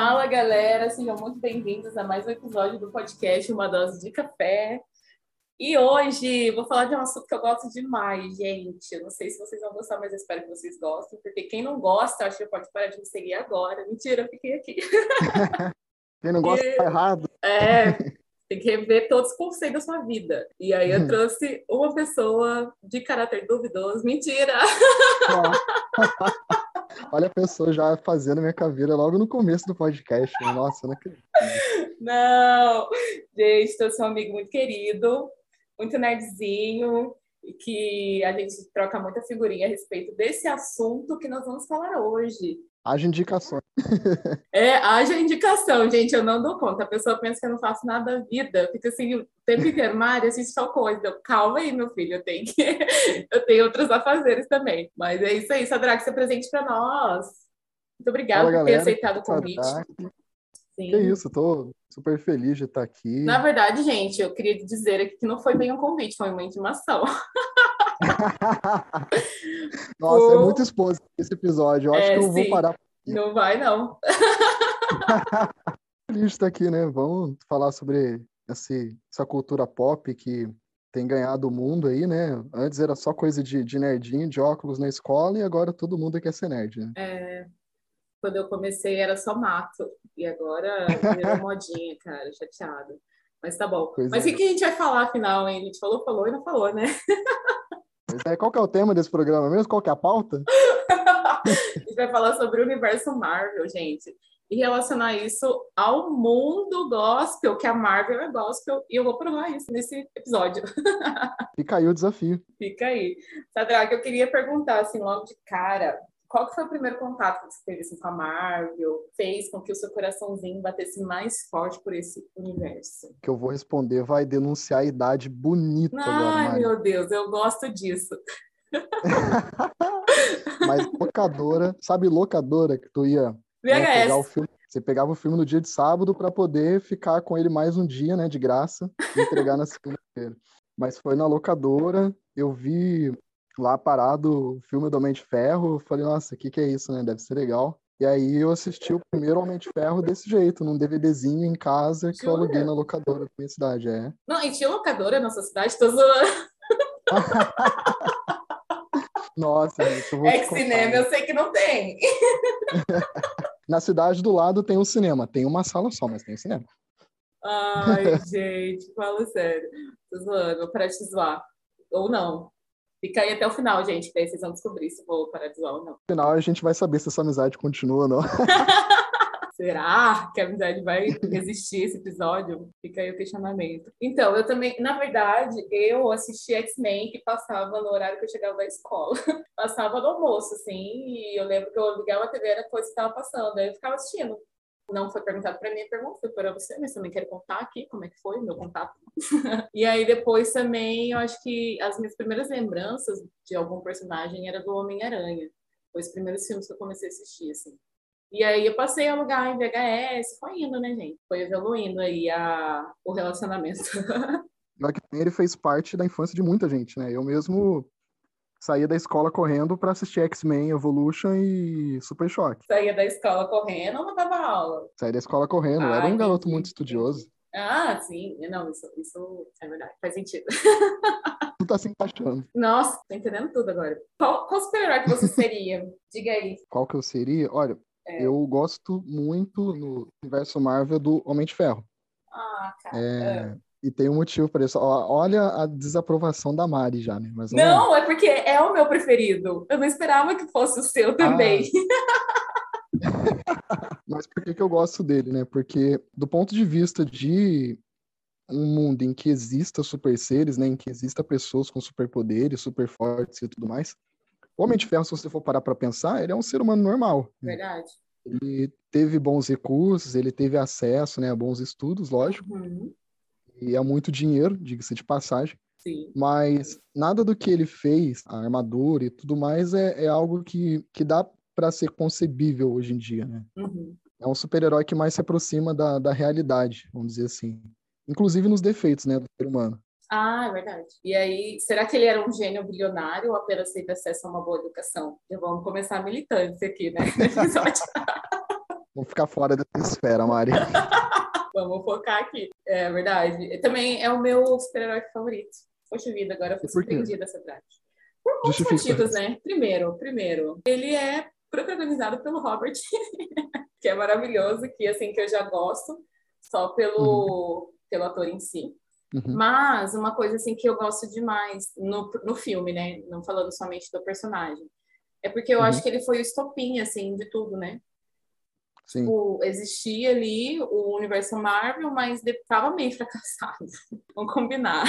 Fala galera, sejam muito bem-vindos a mais um episódio do podcast Uma Dose de Café. E hoje vou falar de um assunto que eu gosto demais, gente. Eu não sei se vocês vão gostar, mas eu espero que vocês gostem, porque quem não gosta, acho que pode parar de me seguir agora. Mentira, eu fiquei aqui. quem não gosta, tá errado. É, tem que rever todos os conceitos da sua vida. E aí eu trouxe uma pessoa de caráter duvidoso. Mentira! Olha a pessoa já fazendo minha caveira logo no começo do podcast. Nossa, não acredito. Não, gente, trouxe um amigo muito querido, muito nerdzinho, e que a gente troca muita figurinha a respeito desse assunto que nós vamos falar hoje. Haja indicações. É, haja indicação, gente, eu não dou conta. A pessoa pensa que eu não faço nada da vida, fica assim o tempo inteiro, Mari, assiste tal coisa. Eu, Calma aí, meu filho, eu tenho, que... eu tenho outros afazeres também. Mas é isso aí, Sadraque, se presente para nós. Muito obrigada por galera, ter aceitado o convite. Sim. Que isso, tô super feliz de estar aqui. Na verdade, gente, eu queria dizer aqui que não foi bem um convite, foi uma intimação. Nossa, o... é muito exposto esse episódio. Eu acho é, que eu sim. vou parar. Não vai, não. estar aqui, né? Vamos falar sobre esse, essa cultura pop que tem ganhado o mundo aí, né? Antes era só coisa de, de nerdinho, de óculos na escola, e agora todo mundo quer ser nerd, né? É, quando eu comecei era só mato. E agora virou modinha, cara, chateada. Mas tá bom. Pois Mas o é. que a gente vai falar afinal, hein? A gente falou, falou e não falou, né? É, qual que é o tema desse programa mesmo? Qual que é a pauta? a gente vai falar sobre o universo Marvel, gente. E relacionar isso ao mundo gospel, que a Marvel é gospel, e eu vou provar isso nesse episódio. Fica aí o desafio. Fica aí. Sadraque, eu queria perguntar, assim, logo de cara, qual foi o primeiro contato que você teve assim, com a Marvel? Fez com que o seu coraçãozinho batesse mais forte por esse universo? Que eu vou responder vai denunciar a idade bonita Ai, agora, Ai, meu Deus, eu gosto disso. Mas locadora, sabe locadora que tu ia né, pegar o filme, você pegava o filme no dia de sábado para poder ficar com ele mais um dia, né, de graça, e entregar na segunda-feira. Mas foi na locadora, eu vi lá parado o filme do Homem de Ferro, falei, nossa, o que, que é isso, né? Deve ser legal. E aí eu assisti o primeiro Homem de Ferro desse jeito, num DVDzinho em casa que Jura? eu aluguei na locadora da minha cidade, é. Não, e tinha locadora na sua cidade? Tô zoando. Nossa, gente, eu vou É que cinema eu sei que não tem. na cidade do lado tem um cinema. Tem uma sala só, mas tem um cinema. Ai, gente, fala sério. Tô zoando, vou parar de zoar. Ou não. Fica aí até o final, gente, que aí vocês vão descobrir se vou parar de zoar ou não. No final a gente vai saber se essa amizade continua ou não. Será que a amizade vai resistir esse episódio? Fica aí o questionamento. Então, eu também, na verdade, eu assisti X-Men que passava no horário que eu chegava da escola. passava no almoço, assim, e eu lembro que eu ligava a TV, era coisa que estava passando. Aí eu ficava assistindo não foi perguntado para mim, a pergunta foi para você, mas também quero contar aqui como é que foi o meu contato. e aí depois também, eu acho que as minhas primeiras lembranças de algum personagem era do Homem-Aranha. Foi os primeiros filmes que eu comecei a assistir, assim. E aí eu passei a alugar em VHS, foi indo, né, gente? Foi evoluindo aí a, o relacionamento. ele fez parte da infância de muita gente, né? Eu mesmo saía da escola correndo para assistir X-Men Evolution e Super Choque. Saía da escola correndo ou não dava aula? Saía da escola correndo, ah, era um garoto muito estudioso. Ah, sim. Não, isso, isso é verdade, faz sentido. Tu tá se encaixando. Nossa, tô entendendo tudo agora. Qual, qual super-herói que você seria? Diga aí. Qual que eu seria? Olha, é. eu gosto muito no universo Marvel do Homem de Ferro. Ah, cara. É, ah. E tem um motivo para isso. Olha a desaprovação da Mari já, né? Mas, não, é porque é o meu preferido. Eu não esperava que fosse o seu também. Ah. Mas por que, que eu gosto dele, né? Porque do ponto de vista de um mundo em que exista super seres, né? Em que exista pessoas com superpoderes, super fortes e tudo mais. O Homem de Ferro, se você for parar para pensar, ele é um ser humano normal. Verdade. Ele teve bons recursos, ele teve acesso né, a bons estudos, lógico. Uhum e é muito dinheiro, diga-se de passagem. Sim. Mas nada do que ele fez, a armadura e tudo mais, é, é algo que, que dá para ser concebível hoje em dia, né? Uhum. É um super-herói que mais se aproxima da, da realidade, vamos dizer assim. Inclusive nos defeitos, né, do ser humano. Ah, é verdade. E aí, será que ele era um gênio bilionário ou apenas teve acesso a uma boa educação? Já vamos começar a militância aqui, né, Vamos ficar fora dessa esfera, Mari. Vamos focar aqui. É verdade. Também é o meu super-herói favorito. Poxa vida, agora eu fui surpreendida essa frase. Por muitos motivos, né? Primeiro, primeiro, ele é protagonizado pelo Robert, que é maravilhoso, que assim que eu já gosto, só pelo, uhum. pelo ator em si. Uhum. Mas uma coisa assim que eu gosto demais no, no filme, né? Não falando somente do personagem. É porque eu uhum. acho que ele foi o estopim, assim, de tudo, né? Sim. Tipo, existia ali o universo Marvel, mas estava meio fracassado. Vamos combinar.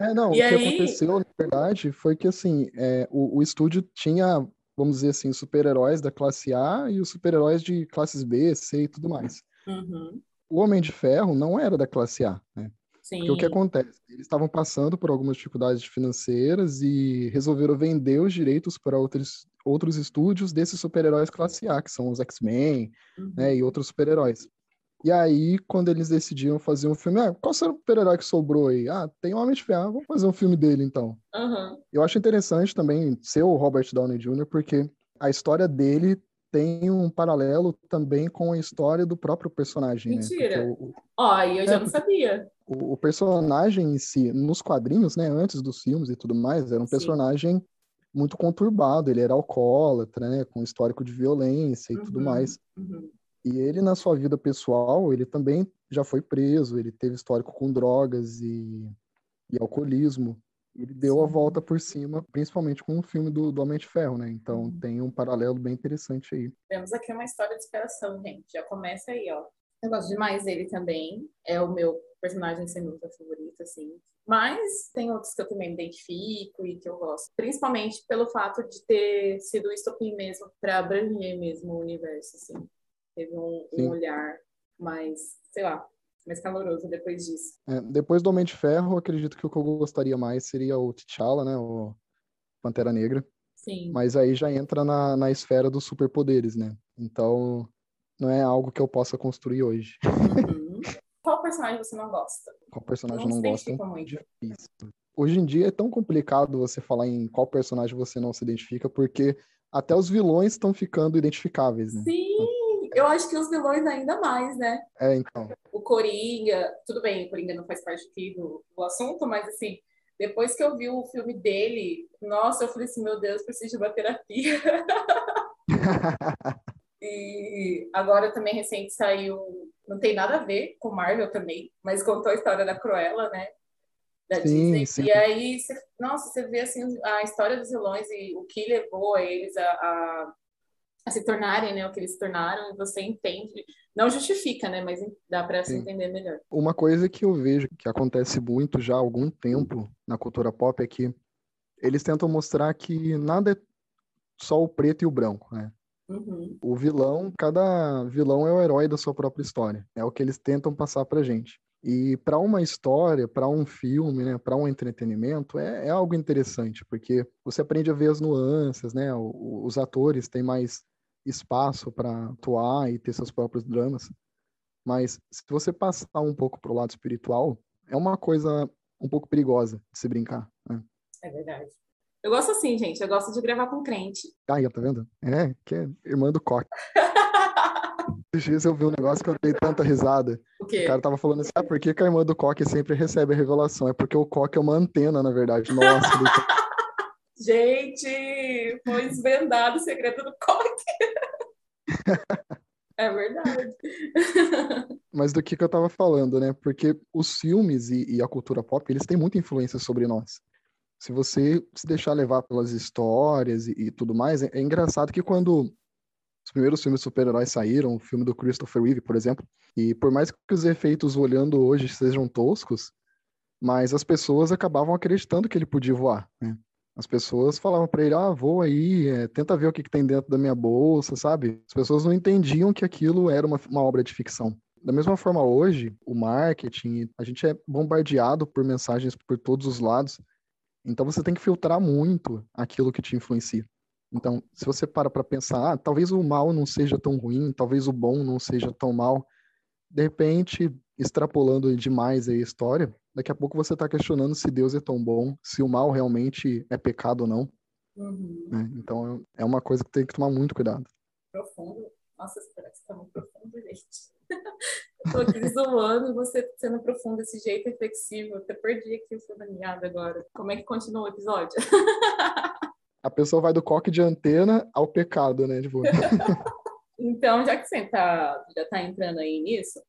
É, não, e o que aconteceu, na verdade, foi que, assim, é, o, o estúdio tinha, vamos dizer assim, super-heróis da classe A e os super-heróis de classes B, C e tudo mais. Uhum. O Homem de Ferro não era da classe A, né? Sim. Porque o que acontece? Eles estavam passando por algumas dificuldades financeiras e resolveram vender os direitos para outros, outros estúdios desses super-heróis classe A, que são os X-Men uhum. né, e outros super-heróis. E aí, quando eles decidiram fazer um filme, ah, qual será o super-herói que sobrou aí? Ah, tem Homem de Ferro, vamos fazer um filme dele então. Uhum. Eu acho interessante também ser o Robert Downey Jr., porque a história dele tem um paralelo também com a história do próprio personagem. Né? Mentira. Né? Ó, né? oh, eu já é, não sabia. O, o, personagem em si, nos quadrinhos, né, antes dos filmes e tudo mais, era um Sim. personagem muito conturbado. Ele era alcoólatra, né, com histórico de violência e uhum, tudo mais. Uhum. E ele, na sua vida pessoal, ele também já foi preso, ele teve histórico com drogas e, e alcoolismo ele deu a volta por cima, principalmente com o filme do, do Homem de Ferro, né? Então uhum. tem um paralelo bem interessante aí. Temos aqui uma história de inspiração, gente. Já começa aí, ó. Eu gosto demais dele também. É o meu personagem sem dúvida favorito, assim. Mas tem outros que eu também me identifico e que eu gosto. Principalmente pelo fato de ter sido o estopim mesmo, para abranger mesmo o universo, assim. Teve um, um olhar mais, sei lá, mais caloroso depois disso. É, depois do Homem de Ferro, acredito que o que eu gostaria mais seria o T'Challa, né? O Pantera Negra. Sim. Mas aí já entra na, na esfera dos superpoderes, né? Então, não é algo que eu possa construir hoje. Uhum. Qual personagem você não gosta? Qual personagem não, não gosta? Muito. Difícil. Hoje em dia é tão complicado você falar em qual personagem você não se identifica, porque até os vilões estão ficando identificáveis, né? Sim! Eu acho que os vilões ainda mais, né? É, então. O Coringa, tudo bem, o Coringa não faz parte aqui do, do assunto, mas assim, depois que eu vi o filme dele, nossa, eu falei assim, meu Deus, preciso de uma terapia. e agora também recente saiu, não tem nada a ver com Marvel também, mas contou a história da Cruella, né? Da sim, Disney. Sim. E aí, você, nossa, você vê assim a história dos vilões e o que levou eles a, a a se tornarem né, o que eles se tornaram, e você entende, não justifica, né, mas dá para se entender melhor. Uma coisa que eu vejo que acontece muito já há algum tempo na cultura pop é que eles tentam mostrar que nada é só o preto e o branco, né? Uhum. O vilão, cada vilão é o herói da sua própria história. É o que eles tentam passar pra gente. E para uma história, para um filme, né, para um entretenimento, é, é, algo interessante, porque você aprende a ver as nuances, né? os atores têm mais espaço para atuar e ter seus próprios dramas. Mas se você passar um pouco para o lado espiritual, é uma coisa um pouco perigosa de se brincar. Né? É verdade. Eu gosto assim, gente. Eu gosto de gravar com crente. Aí, tá vendo? É, que é irmã do Coque. Esses dias eu vi um negócio que eu dei tanta risada. O? O cara tava falando assim, ah, por que, que a irmã do Coque sempre recebe a revelação? É porque o Coque é uma antena, na verdade. Nossa, Gente, foi desvendado o segredo do coque. É verdade. Mas do que, que eu tava falando, né? Porque os filmes e, e, a cultura pop, eles têm muita influência sobre nós. Se você se deixar levar pelas histórias e, e tudo mais, é, é, engraçado que quando os primeiros filmes super-heróis saíram, o filme do Christopher Reeve, por exemplo, e por mais que os efeitos olhando hoje sejam toscos, mas as pessoas acabavam acreditando que ele podia voar, né? As pessoas falavam para ele, ah, voa aí, é, tenta ver o que, que, tem dentro da minha bolsa, sabe? As pessoas não entendiam que aquilo era uma, uma obra de ficção. Da mesma forma, hoje, o marketing, a gente é bombardeado por mensagens por todos os lados. Então, você tem que filtrar muito aquilo que te influencia. Então, se você para para pensar, ah, talvez o mal não seja tão ruim, talvez o bom não seja tão mal, de repente, extrapolando demais a história, daqui a pouco você está questionando se Deus é tão bom, se o mal realmente é pecado ou não. Uhum. Né? Então é uma coisa que tem que tomar muito cuidado. Profundo. Nossa, Você tá muito profundo, gente. Tô aqui zoando e você sendo profundo desse jeito, reflexivo. Até perdi aqui o seu danhado agora. Como é que continua o episódio? A pessoa vai do coque de antena ao pecado, né? Tipo... então, já que você tá, já tá entrando aí nisso,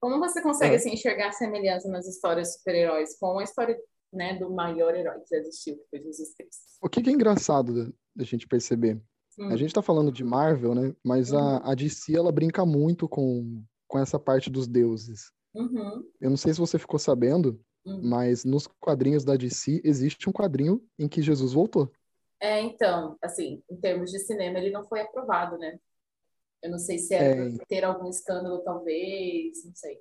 como você consegue é. assim, enxergar a semelhança nas histórias super-heróis com a história né, do maior herói que já existiu, que foi Jesus Cristo? O que, que é engraçado da gente perceber? Hum. A gente tá falando de Marvel, né? Mas a, uhum. a DC, ela brinca muito com, com essa parte dos deuses. Uhum. Eu não sei se você ficou sabendo, uhum. mas nos quadrinhos da DC existe um quadrinho em que Jesus voltou. É, então, assim, em termos de cinema, ele não foi aprovado, né? Eu não sei se é, é ter algum escândalo, talvez, não sei.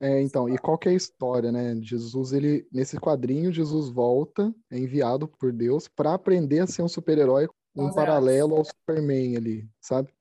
É, então, e qual que é a história, né? Jesus, ele nesse quadrinho, Jesus volta, é enviado por Deus para aprender a ser um super-herói, um paralelo ao Superman ali, sabe?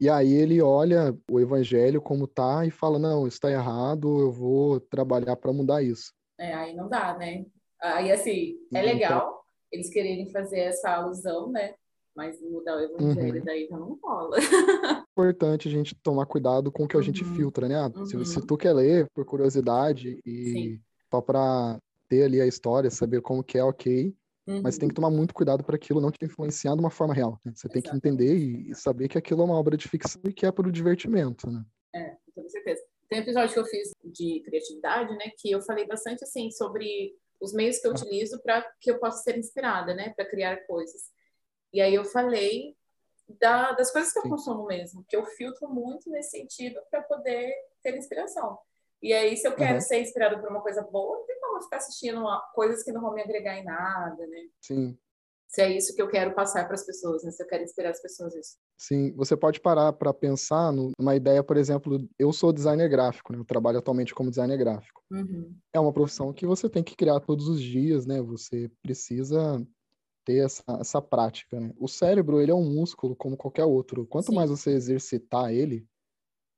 E aí ele olha o evangelho como tá e fala: "Não, isso tá errado, eu vou trabalhar para mudar isso". É, aí não dá, né? Aí assim, é então legal eles quererem fazer essa alusão, né? Mas mudar o evangelho uhum. daí já não rola. Importante a gente tomar cuidado com o que a gente uhum. filtra, né? Ah, uhum. Se, se, tu quer ler por curiosidade e Sim. só para ter ali a história, saber como que é, ok. Mas tem que uhum. tomar muito cuidado para aquilo não te influenciar de uma forma real. Né? Você Exatamente. tem que entender e, saber que aquilo é uma obra de ficção e que é para o divertimento, né? É, com certeza. Tem um episódio que eu fiz de criatividade, né? Que eu falei bastante, assim, sobre os meios que eu utilizo para que eu possa ser inspirada, né? Para criar coisas. E aí eu falei da, das coisas que eu Sim. consumo mesmo, que eu filtro muito nesse sentido para poder ter inspiração. E aí, se eu quero uhum. ser inspirado por uma coisa boa, não tem como ficar assistindo coisas que não vão me agregar em nada, né? Sim. Se é isso que eu quero passar para as pessoas, né? Se eu quero inspirar as pessoas isso. Sim, você pode parar para pensar numa ideia, por exemplo, eu sou designer gráfico, né? Eu trabalho atualmente como designer gráfico. Uhum. É uma profissão que você tem que criar todos os dias, né? Você precisa ter essa, essa prática, né? O cérebro, ele é um músculo como qualquer outro. Quanto Sim. mais você exercitar ele,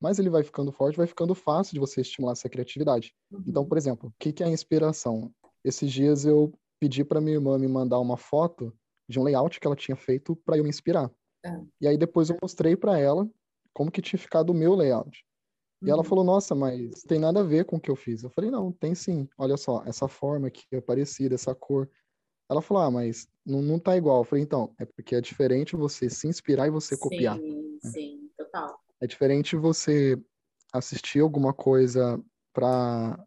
mais ele vai ficando forte, vai ficando fácil de você estimular essa criatividade. Então, uhum. Então, por exemplo, o que, que é a inspiração? Esses dias eu pedi para minha irmã me mandar uma foto de um layout que ela tinha feito para eu me inspirar. Uhum. E aí depois eu mostrei para ela como que tinha ficado o meu layout. E ela uhum. falou, nossa, mas tem nada a ver com o que eu fiz. Eu falei, não, tem sim. Olha só, essa forma aqui é parecida, essa cor. Ela falou, ah, mas não, não tá igual. Eu falei, então, é porque é diferente você se inspirar e você sim, copiar. Sim, né? sim, total. É diferente você assistir alguma coisa para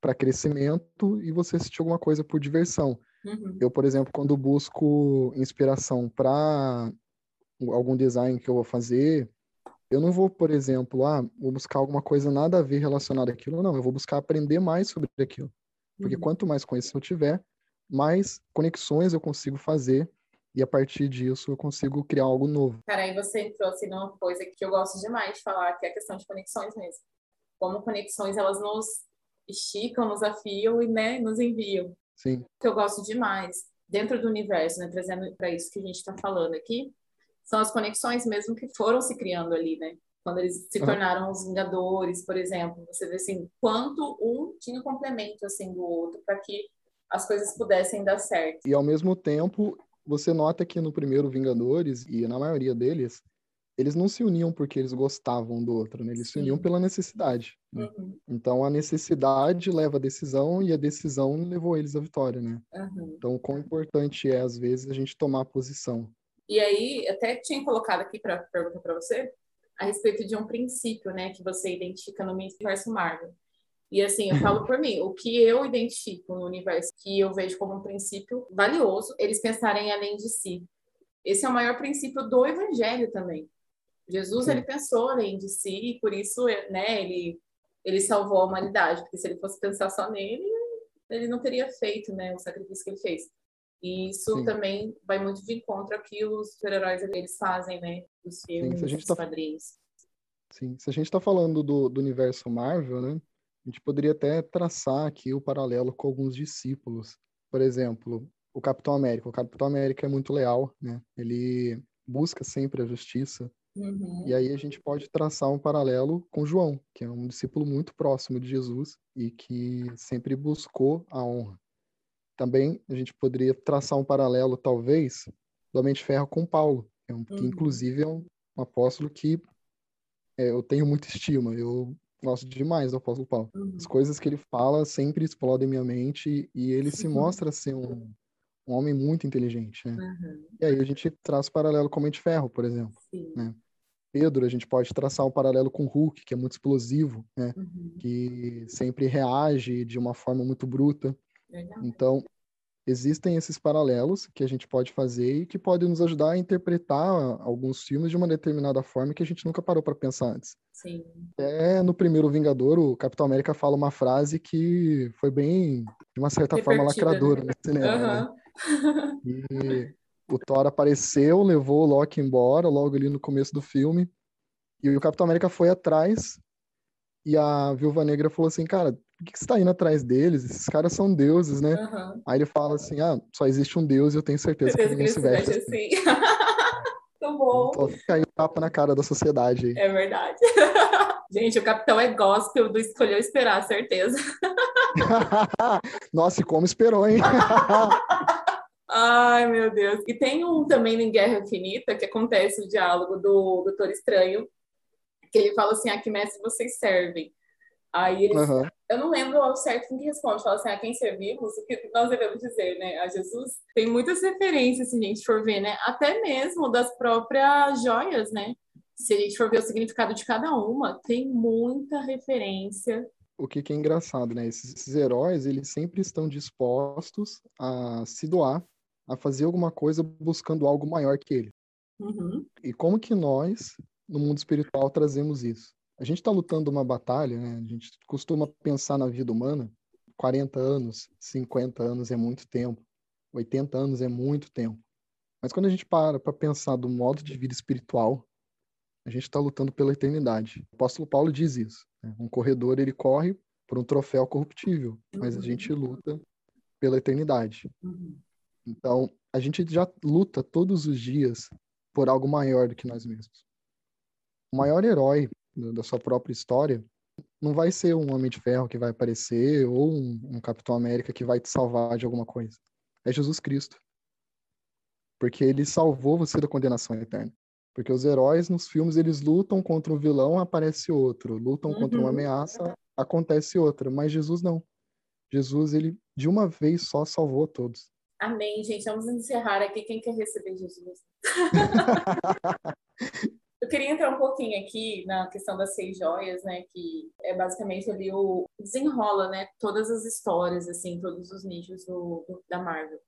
para crescimento e você assistir alguma coisa por diversão. Uhum. Eu, por exemplo, quando busco inspiração para algum design que eu vou fazer, eu não vou, por exemplo, ah, vou buscar alguma coisa nada a ver relacionada àquilo, não, eu vou buscar aprender mais sobre aquilo. Porque uhum. quanto mais conhecimento eu tiver, mais conexões eu consigo fazer e a partir disso eu consigo criar algo novo. Cara, aí você trouxe numa coisa que eu gosto demais de falar, que é a questão de conexões mesmo. Como conexões elas nos esticam, nos afiam e né, nos enviam. Sim. Que eu gosto demais dentro do universo, né, trazendo para isso que a gente está falando aqui, são as conexões mesmo que foram se criando ali, né? Quando eles se tornaram os Vingadores, por exemplo, você vê assim quanto um tinha um complemento assim do outro para que as coisas pudessem dar certo. E ao mesmo tempo, você nota que no primeiro Vingadores, e na maioria deles, eles não se uniam porque eles gostavam do outro, né? Eles se uniam pela necessidade. Né? Uhum. Então a necessidade leva a decisão e a decisão levou eles à vitória, né? Uhum. Então quão importante é às vezes a gente tomar posição. E aí até tinha colocado aqui para perguntar para você a respeito de um princípio, né, que você identifica no universo Marvel. E assim, eu falo por mim, o que eu identifico no universo, que eu vejo como um princípio valioso, eles pensarem além de si. Esse é o maior princípio do evangelho também. Jesus, Sim. ele pensou além de si, e por isso, né, ele, ele salvou a humanidade, porque se ele fosse pensar só nele, ele não teria feito, né, o sacrifício que ele fez. E isso Sim. também vai muito de encontro àquilo os super-heróis eles fazem, né, dos filmes, Sim, dos tá... quadrinhos. Sim, se a gente está falando do, do universo Marvel, né, a gente poderia até traçar aqui o paralelo com alguns discípulos. Por exemplo, o Capitão América. O Capitão América é muito leal, né? Ele busca sempre a justiça. Uhum. E aí a gente pode traçar um paralelo com João, que é um discípulo muito próximo de Jesus e que sempre buscou a honra. Também a gente poderia traçar um paralelo, talvez, do Homem de Ferro com Paulo, que, é um, uhum. que inclusive é um, um apóstolo que é, eu tenho muita estima. Eu gosto demais do apóstolo Paulo. Uhum. As coisas que ele fala sempre explodem minha mente e ele se mostra ser um, um homem muito inteligente, né? Uhum. E aí a gente traz o paralelo com o de Ferro, por exemplo. Né? Pedro, a gente pode traçar um paralelo com o Hulk, que é muito explosivo, né? Uhum. Que sempre reage de uma forma muito bruta. Então, existem esses paralelos que a gente pode fazer e que podem nos ajudar a interpretar alguns filmes de uma determinada forma que a gente nunca parou para pensar antes. Sim. É no primeiro Vingador, o Capitão América fala uma frase que foi bem, de uma certa forma, lacradora né? no cinema. Uhum. Né? E o Thor apareceu, levou o Loki embora logo ali no começo do filme. E o Capitão América foi atrás. E a Viúva Negra falou assim, cara, por que, você tá indo atrás deles? Esses caras são deuses, né? Uhum. Aí ele fala assim, ah, só existe um deus e eu tenho certeza, que ele não se veste assim. assim. Muito bom. Só fica aí tapa na cara da sociedade. É verdade. Gente, o capitão é gospel do escolheu esperar, certeza. Nossa, e como esperou, hein? Ai, meu Deus. E tem um também em Guerra Infinita que acontece o diálogo do Doutor Estranho, que ele fala assim: a que mestre vocês servem? Aí eles, uhum. eu não lembro ao certo quem que responde, fala assim, a quem servimos, o que nós devemos dizer, né? A Jesus. Tem muitas referências, se a gente for ver, né? Até mesmo das próprias joias, né? Se a gente for ver o significado de cada uma, tem muita referência. O que, que é engraçado, né? Esses, esses heróis, eles sempre estão dispostos a se doar a fazer alguma coisa buscando algo maior que ele. Uhum. E como que nós, no mundo espiritual, trazemos isso? A gente está lutando uma batalha, né? A gente costuma pensar na vida humana, 40 anos, 50 anos é muito tempo, 80 anos é muito tempo. Mas quando a gente para para pensar do modo de vida espiritual, a gente está lutando pela eternidade. O apóstolo Paulo diz isso. Né? Um corredor ele corre por um troféu corruptível, mas a gente luta pela eternidade. Então, a gente já luta todos os dias por algo maior do que nós mesmos. O maior herói da sua própria história não vai ser um Homem de Ferro que vai aparecer ou um, um Capitão América que vai te salvar de alguma coisa. É Jesus Cristo. Porque ele salvou você da condenação eterna. Porque os heróis nos filmes eles lutam contra um vilão, aparece outro, lutam uhum. contra uma uhum. ameaça, acontece outra, mas Jesus não. Jesus ele de uma vez só salvou todos. Amém, gente. Vamos encerrar aqui. Quem quer receber Jesus? Eu queria entrar um pouquinho aqui na questão das seis joias, né? Que é basicamente ali o desenrola, né? Todas as histórias, assim, todos os nichos do, do da Marvel.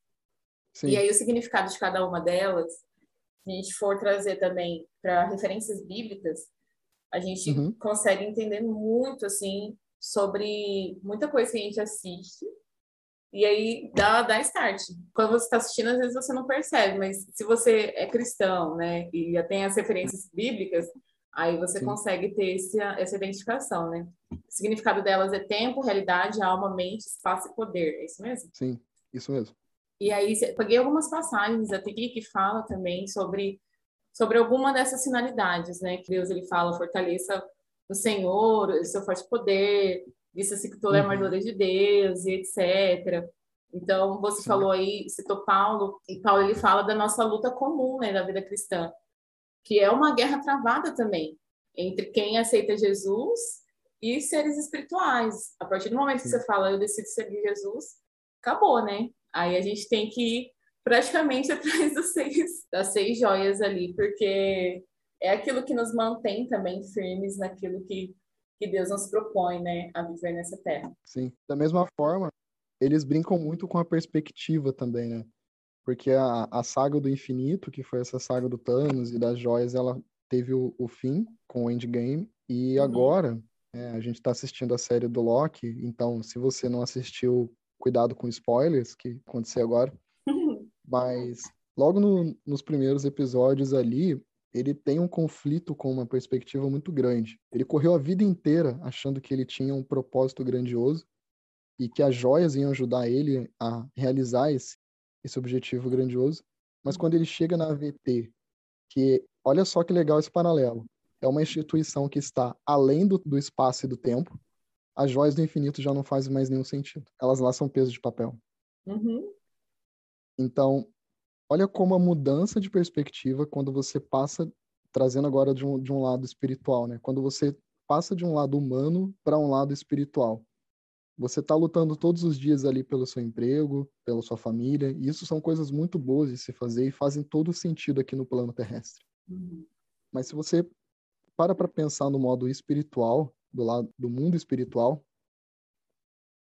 Sim. E aí o significado de cada uma delas, se a gente for trazer também para referências bíblicas, a gente uhum. consegue entender muito, assim, sobre muita coisa que a gente assiste e aí dá, dá start. Quando você está assistindo, às vezes você não percebe, mas se você é cristão, né, e já tem as referências bíblicas, aí você Sim. consegue ter esse, essa identificação, né? O significado delas é tempo, realidade, alma, mente, espaço e poder. É isso mesmo? Sim, isso mesmo. E aí peguei algumas passagens até aqui que fala também sobre sobre alguma dessas finalidades, né? Que Deus ele fala fortaleça o Senhor, o seu forte poder, disse-se que tu é uhum. armadura de Deus e etc. Então, você Sim. falou aí, citou Paulo, e Paulo ele fala da nossa luta comum, né, da vida cristã, que é uma guerra travada também entre quem aceita Jesus e seres espirituais. A partir do momento que você fala, eu decido seguir Jesus, acabou, né? Aí a gente tem que ir praticamente atrás dos seis, das seis joias ali, porque é aquilo que nos mantém também firmes naquilo que que Deus nos propõe, né, a viver nessa terra. Sim, da mesma forma, eles brincam muito com a perspectiva também, né? Porque a, a saga do infinito, que foi essa saga do Thanos e das joias, ela teve o, o fim com o Endgame, e uhum. agora é, a gente está assistindo a série do Loki, então se você não assistiu, cuidado com spoilers, que aconteceu agora. Mas logo no, nos primeiros episódios ali, ele tem um conflito com uma perspectiva muito grande. Ele correu a vida inteira achando que ele tinha um propósito grandioso e que as joias iam ajudar ele a realizar esse, esse objetivo grandioso. Mas quando ele chega na AVT, que olha só que legal esse paralelo, é uma instituição que está além do, do espaço e do tempo, as joias do infinito já não fazem mais nenhum sentido. Elas lá são peso de papel. Uhum. Então, Olha como a mudança de perspectiva, quando você passa trazendo agora de um, de um lado espiritual, né? Quando você passa de um lado humano para um lado espiritual. Você está lutando todos os dias ali pelo seu emprego, pela sua família, e isso são coisas muito boas de se fazer e fazem todo sentido aqui no plano terrestre. Uhum. Mas se você para para pensar no modo espiritual, do lado do mundo espiritual,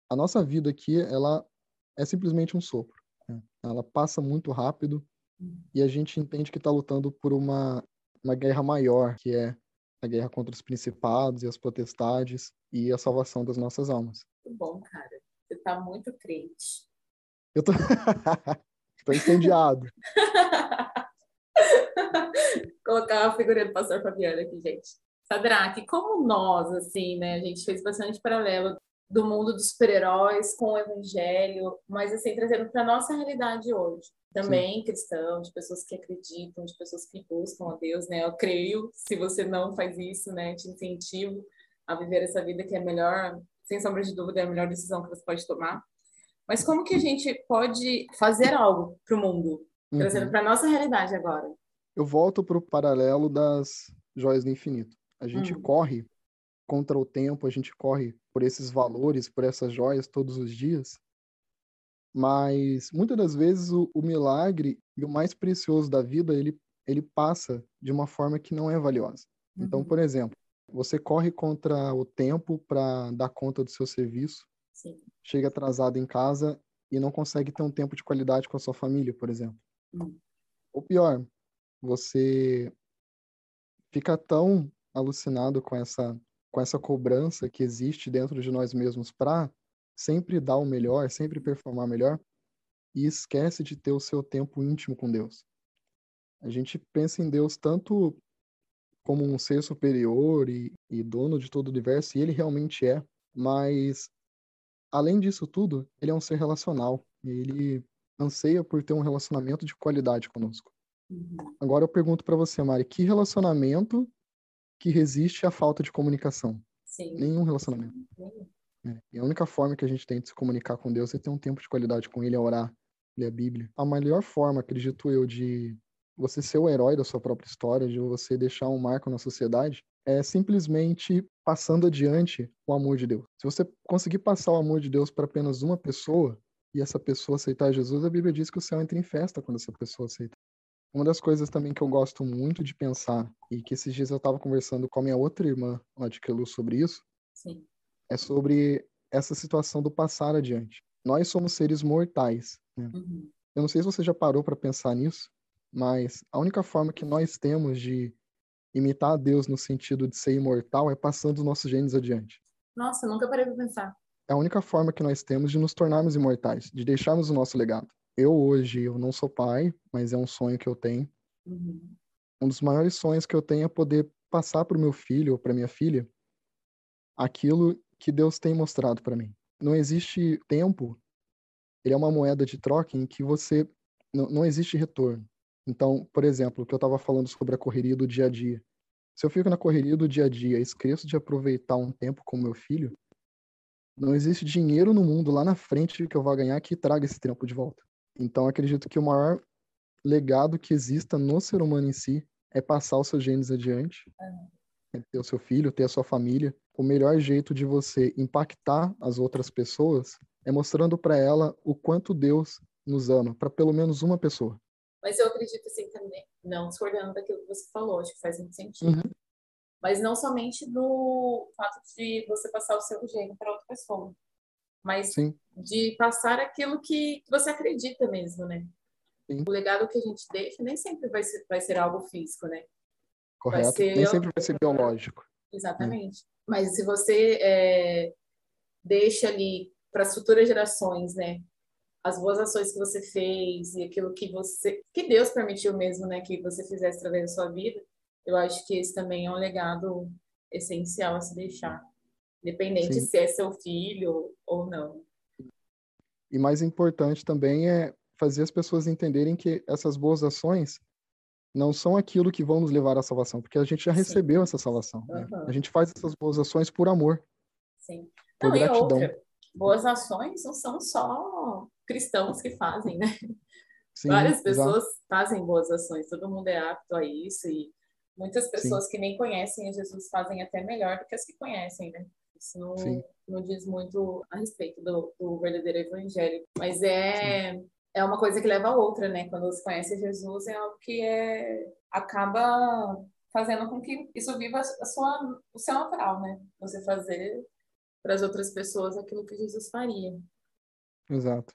a nossa vida aqui, ela é simplesmente um sopro. Né? Ela passa muito rápido e a gente entende que está lutando por uma, uma guerra maior, que é a guerra contra os principados e as potestades e a salvação das nossas almas. Muito bom, cara. Você tá muito crente. Eu tô, tô incendiado. Colocar a figurinha do pastor Fabiano aqui, gente. Sadraque, como nós, assim, né? A gente fez bastante paralelo do mundo dos super-heróis com o evangelho, mas assim, trazendo para nossa realidade hoje. Também Sim. cristão, de pessoas que acreditam, de pessoas que buscam a Deus, né? Eu creio, se você não faz isso, né, te incentivo a viver essa vida que é melhor, sem sombra de dúvida, é a melhor decisão que você pode tomar. Mas como que a gente pode fazer algo para o mundo, uhum. trazendo para nossa realidade agora? Eu volto para o paralelo das joias do infinito. A gente uhum. corre contra o tempo, a gente corre por esses valores, por essas joias todos os dias. Mas muitas das vezes o, o milagre e o mais precioso da vida, ele, ele passa de uma forma que não é valiosa. Então, uhum. Então, por exemplo, você corre contra o tempo para dar conta do seu serviço, Sim. chega atrasado em casa e não consegue ter um tempo de qualidade com a sua família, por exemplo. Uhum. Ou pior, você fica tão alucinado com essa com essa cobrança que existe dentro de nós mesmos para sempre dar o melhor, sempre performar melhor, e esquece de ter o seu tempo íntimo com Deus. A gente pensa em Deus tanto como um ser superior e, e dono de todo o universo, e ele realmente é, mas além disso tudo, ele é um ser relacional. Ele anseia por ter um relacionamento de qualidade conosco. Uhum. Agora eu pergunto para você, Mari, que relacionamento que resiste à falta de comunicação. Sim. Nenhum relacionamento. É. E a única forma que a gente tem de se comunicar com Deus é ter um tempo de qualidade com Ele, é orar, ler a Bíblia. A melhor forma, acredito eu, de você ser o herói da sua própria história, de você deixar um marco na sociedade, é simplesmente passando adiante o amor de Deus. Se você conseguir passar o amor de Deus para apenas uma pessoa e essa pessoa aceitar Jesus, a Bíblia diz que o céu entra em festa quando essa pessoa aceita. Uma das coisas também que eu gosto muito de pensar, e que esses dias eu estava conversando com a minha outra irmã lá de Quelu sobre isso, Sim. é sobre essa situação do passar adiante. Nós somos seres mortais. Né? Uhum. Eu não sei se você já parou para pensar nisso, mas a única forma que nós temos de imitar a Deus no sentido de ser imortal é passando os nossos genes adiante. Nossa, nunca parei para pensar. É a única forma que nós temos de nos tornarmos imortais, de deixarmos o nosso legado eu hoje, eu não sou pai, mas é um sonho que eu tenho. Uhum. Um dos maiores sonhos que eu tenho é poder passar para o meu filho ou para minha filha aquilo que Deus tem mostrado para mim. Não existe tempo, ele é uma moeda de troca em que você não, não existe retorno. Então, por exemplo, o que eu estava falando sobre a correria do dia a dia. Se eu fico na correria do dia a dia e esqueço de aproveitar um tempo com meu filho, não existe dinheiro no mundo lá na frente que eu vá ganhar que traga esse tempo de volta. Então, acredito que o maior legado que exista no ser humano em si é passar os seus genes adiante, é ter o seu filho, ter a sua família. O melhor jeito de você impactar as outras pessoas é mostrando para ela o quanto Deus nos ama, para pelo menos uma pessoa. Mas eu acredito assim também, não discordando daquilo que você falou, acho que faz muito sentido. Uhum. Mas não somente no fato de você passar o seu gene para outra pessoa, mas Sim. de passar aquilo que você acredita mesmo, né? Sim. O legado que a gente deixa nem sempre vai ser, vai ser algo físico, né? Correto. Ser... Nem sempre vai ser biológico. Exatamente. Mas se você é, deixa ali para as futuras gerações, né? As boas ações que você fez e aquilo que você, que Deus permitiu mesmo, né? Que você fizesse através da sua vida, eu acho que esse também é um legado essencial a se deixar. Independente Sim. se é seu filho ou não. E mais importante também é fazer as pessoas entenderem que essas boas ações não são aquilo que vão nos levar à salvação, porque a gente já Sim. recebeu essa salvação. Uhum. Né? A gente faz essas boas ações por amor. Sim. Por não, gratidão. E outra, boas ações não são só cristãos que fazem, né? Sim, Várias pessoas exato. fazem boas ações, todo mundo é apto a isso e Muitas pessoas Sim. que nem conhecem Jesus fazem até melhor do que as que conhecem, né? Isso não, não diz muito a respeito do, do verdadeiro evangelho. Mas é, é uma coisa que leva a outra, né? Quando você conhece Jesus, é algo que é, acaba fazendo com que isso viva a sua, o seu natural, né? Você fazer para as outras pessoas aquilo que Jesus faria. Exato.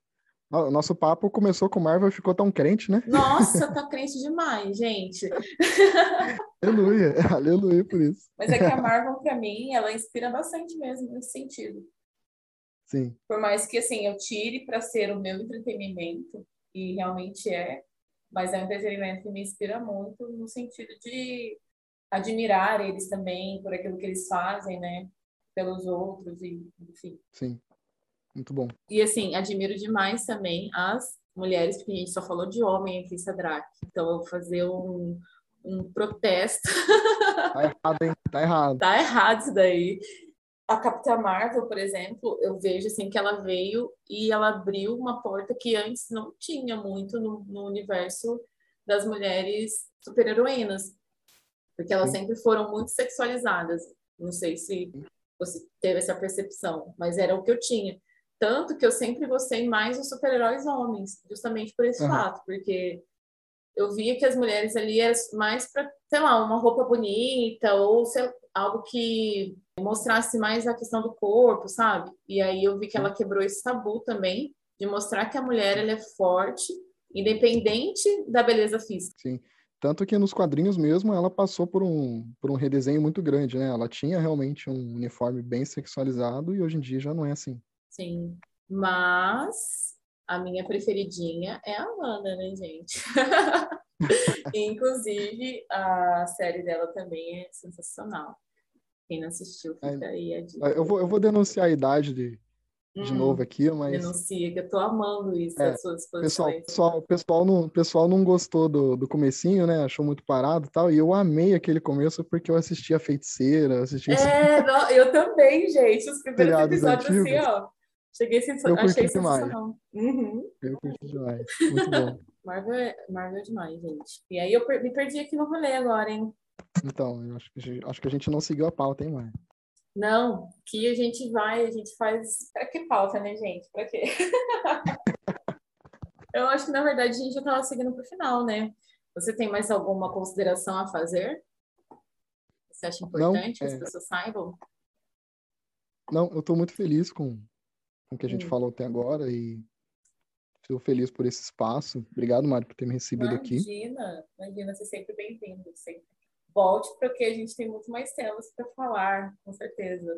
O nosso papo começou com Marvel e ficou tão crente, né? Nossa, tá crente demais, gente. aleluia, aleluia por isso. Mas é que a Marvel, para mim, ela inspira bastante mesmo nesse sentido. Sim. Por mais que, assim, eu tire para ser o meu entretenimento, e realmente é, mas é um entretenimento que me inspira muito no sentido de admirar eles também por aquilo que eles fazem, né? Pelos outros, e enfim. Sim. Muito bom. E assim, admiro demais também as mulheres, porque a gente só falou de homem aqui, Sadraque. Então eu vou fazer um, um protesto. Tá errado, hein? Tá errado. Tá errado isso daí. A Capitã Marvel, por exemplo, eu vejo assim que ela veio e ela abriu uma porta que antes não tinha muito no, no universo das mulheres super-heroínas. Porque elas Sim. sempre foram muito sexualizadas. Não sei se você teve essa percepção, mas era o que eu tinha. Tanto que eu sempre gostei mais dos super-heróis homens, justamente por esse uhum. fato, porque eu via que as mulheres ali eram mais para, sei lá, uma roupa bonita ou sei, algo que mostrasse mais a questão do corpo, sabe? E aí eu vi que ela quebrou esse tabu também, de mostrar que a mulher ela é forte, independente da beleza física. Sim. Tanto que nos quadrinhos mesmo ela passou por um, por um redesenho muito grande, né? Ela tinha realmente um uniforme bem sexualizado e hoje em dia já não é assim. Sim. Mas a minha preferidinha é a Amanda, né, gente? Inclusive, a série dela também é sensacional. Quem não assistiu, fica aí a dica. Eu vou, eu vou denunciar a idade de, de hum, novo aqui, mas. Denuncia, que eu tô amando isso, é, as suas. Pessoal, pessoal, pessoal, não, pessoal não gostou do, do comecinho, né? Achou muito parado e tal. E eu amei aquele começo porque eu assisti a feiticeira, assisti. É, não, eu também, gente. Os primeiros episódios, assim, ó. Cheguei sem eu achei sensacional. Uhum. Eu curti demais. Muito bom. Marvel, é, Marvel é demais, gente. E aí eu per me perdi aqui no rolê agora, hein? Então, eu acho que, acho que a gente não seguiu a pauta, hein, Mar? Não, que a gente vai, a gente faz. Pra que pauta, né, gente? Pra quê? eu acho que, na verdade, a gente já estava seguindo pro final, né? Você tem mais alguma consideração a fazer? Você acha importante não, que as é. pessoas saibam? Não, eu estou muito feliz com, com o que a gente hum. falou até agora e estou feliz por esse espaço. Obrigado, Mário, por ter me recebido imagina, aqui. Imagina, imagina, você é sempre bem-vindo, sempre. Volte, porque a gente tem muito mais temas para falar, com certeza.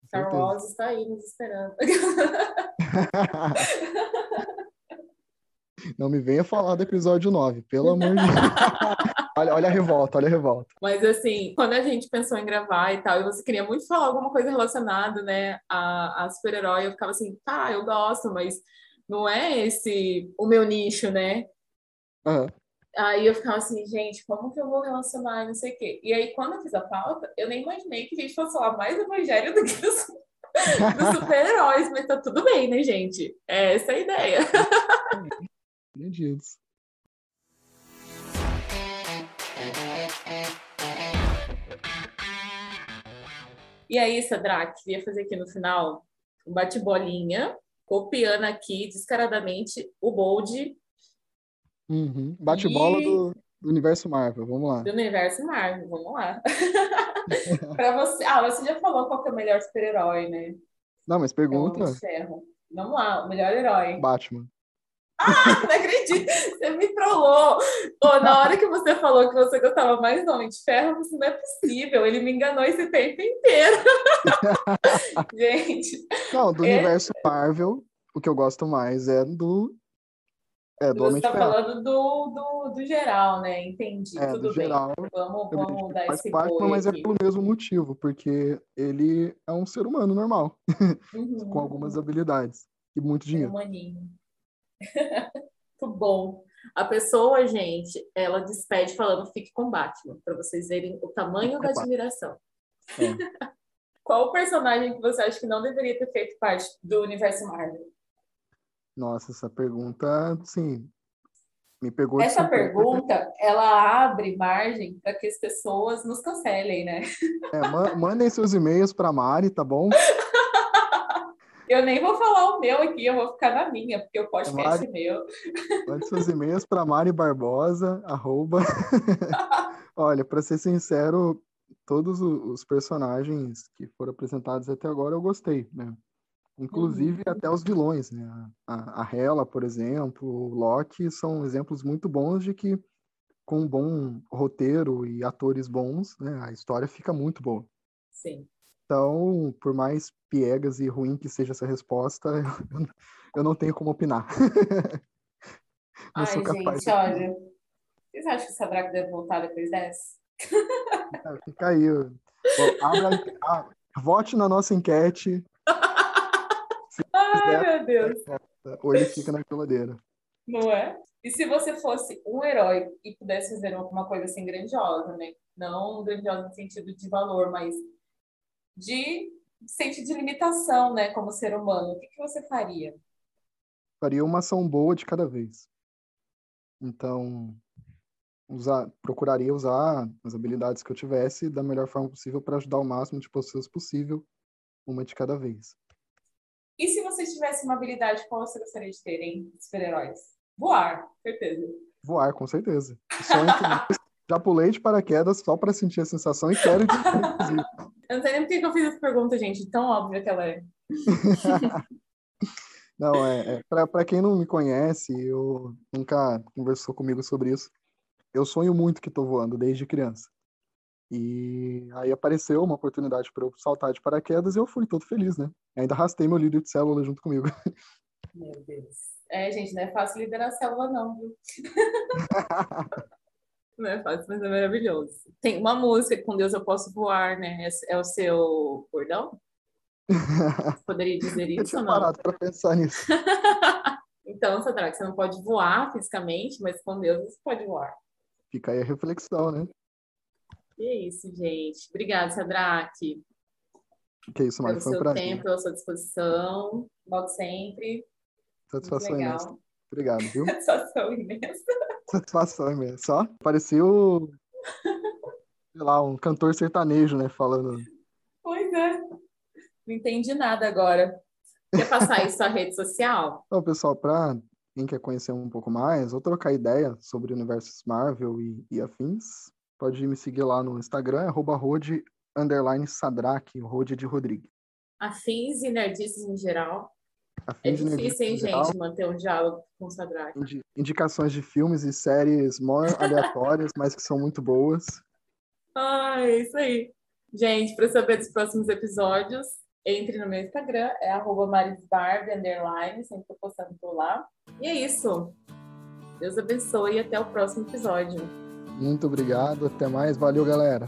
Com Star Wars está aí nos esperando. Não me venha falar do episódio 9, pelo amor de Deus. olha, a revolta, olha a revolta. Mas assim, quando a gente pensou em gravar e tal, e você queria muito falar alguma coisa relacionada, né, a, a super-herói, eu ficava assim, tá, eu gosto, mas não é esse o meu nicho, né? Uhum. Aí eu ficava assim, gente, como que eu vou relacionar não sei o quê. E aí, quando eu fiz a pauta, eu nem imaginei que a gente fosse falar mais do evangelho do que dos, dos super-heróis, mas tá tudo bem, né, gente? É essa a ideia. Entendidos. E aí, Sadraque, queria fazer aqui no final um bate-bolinha, copiando aqui descaradamente o Bold. Uhum. Bate-bola e... do, do, universo Marvel, vamos lá. Do universo Marvel, vamos lá. para você. Ah, você já falou qual é o melhor super-herói, né? Não, mas pergunta. Vamos lá, o melhor herói. Batman. Ah, não acredito! Você me trollou! Pô, na hora que você falou que você gostava mais do Homem de Ferro, isso não é possível. Ele me enganou esse tempo inteiro. Gente. Não, do é... universo Marvel, o que eu gosto mais é do. É do você Homem tá de Ferro. falando do, do, do geral, né? Entendi. É, Tudo bem. Geral, vamos, vamos dar esse Batman, mas é aqui. é pelo mesmo motivo, porque ele é um ser humano normal, uhum. com algumas habilidades e muito dinheiro. Um maninho. Muito bom. A pessoa, gente, ela despede falando fique com Batman, para vocês verem o tamanho da admiração. É. Qual o personagem que você acha que não deveria ter feito parte do universo Marvel? Nossa, essa pergunta, sim. Me pegou Essa pergunta, ela abre margem para que as pessoas nos cancelem, né? É, mandem seus e-mails para Mari, tá bom? Eu nem vou falar o meu aqui, eu vou ficar na minha, porque o podcast Mari, é meu. Mande seus e-mails para Mari Barbosa, arroba. Olha, para ser sincero, todos os personagens que foram apresentados até agora eu gostei, né? Inclusive uhum. até os vilões, né? A, a Hela, por exemplo, o Loki são exemplos muito bons de que com um bom roteiro e atores bons, né, a história fica muito boa. Sim. Então, por mais piegas e ruim que seja essa resposta, eu, não tenho como opinar. não Ai, gente, olha. Vocês acham que o Sadraco deve voltar depois dessa? É, fica aí. Bom, abra, ah, vote na nossa enquete. Ai, quiser, meu Deus. Ou ele fica na geladeira. Não é? E se você fosse um herói e pudesse fazer alguma coisa assim grandiosa, né? Não grandiosa no sentido de valor, mas de sentido de limitação, né, como ser humano, o que, que você faria? Faria uma ação boa de cada vez. Então, usar, procuraria usar as habilidades que eu tivesse da melhor forma possível para ajudar o máximo de pessoas possível, uma de cada vez. E se você tivesse uma habilidade, qual você gostaria de ter, hein, super-heróis? Voar, certeza. Voar, com certeza. Já pulei de paraquedas só para sentir a sensação e quero. Eu não sei nem por que eu fiz essa pergunta, gente. Tão óbvia que ela é. não, é, é para quem não me conhece, eu nunca conversou comigo sobre isso. Eu sonho muito que estou voando desde criança. E aí apareceu uma oportunidade para eu saltar de paraquedas e eu fui todo feliz, né? Ainda arrastei meu líder de célula junto comigo. Meu Deus. É, gente, não é fácil liderar célula, não, viu? Não é fácil, mas é maravilhoso. Tem uma música, Com Deus Eu Posso Voar, né? É o seu bordão? Poderia dizer isso ou não? parado para pensar nisso. então, Sadraque, você não pode voar fisicamente, mas com Deus você pode voar. Fica aí a reflexão, né? E é isso, gente. Obrigada, Sadraque. Que isso, Mari, foi um prazer. tempo, pela sua disposição. Volte sempre. Satisfação imensa. Obrigado, viu? Satisfação imensa. Satisfação imensa. Só parecia o... sei lá, um cantor sertanejo, né, falando. Pois é. Não entendi nada agora. Quer passar isso à rede social? Então, pessoal, para quem quer conhecer um pouco mais ou trocar ideia sobre o universo Marvel e, e afins, pode me seguir lá no Instagram, arroba rode, underline Sadraque, rode de Rodrigues. Afins e nerdices em geral. É difícil, hein, gente, manter um diálogo com o Sadraque. Indicações de filmes e séries mó aleatórias, mas que são muito boas. Ah, é isso aí. Gente, para saber dos próximos episódios, entre no meu Instagram, é arroba marisbarb, underline, sempre estou postando por lá. E é isso. Deus abençoe e até o próximo episódio. Muito obrigado, até mais. Valeu, galera.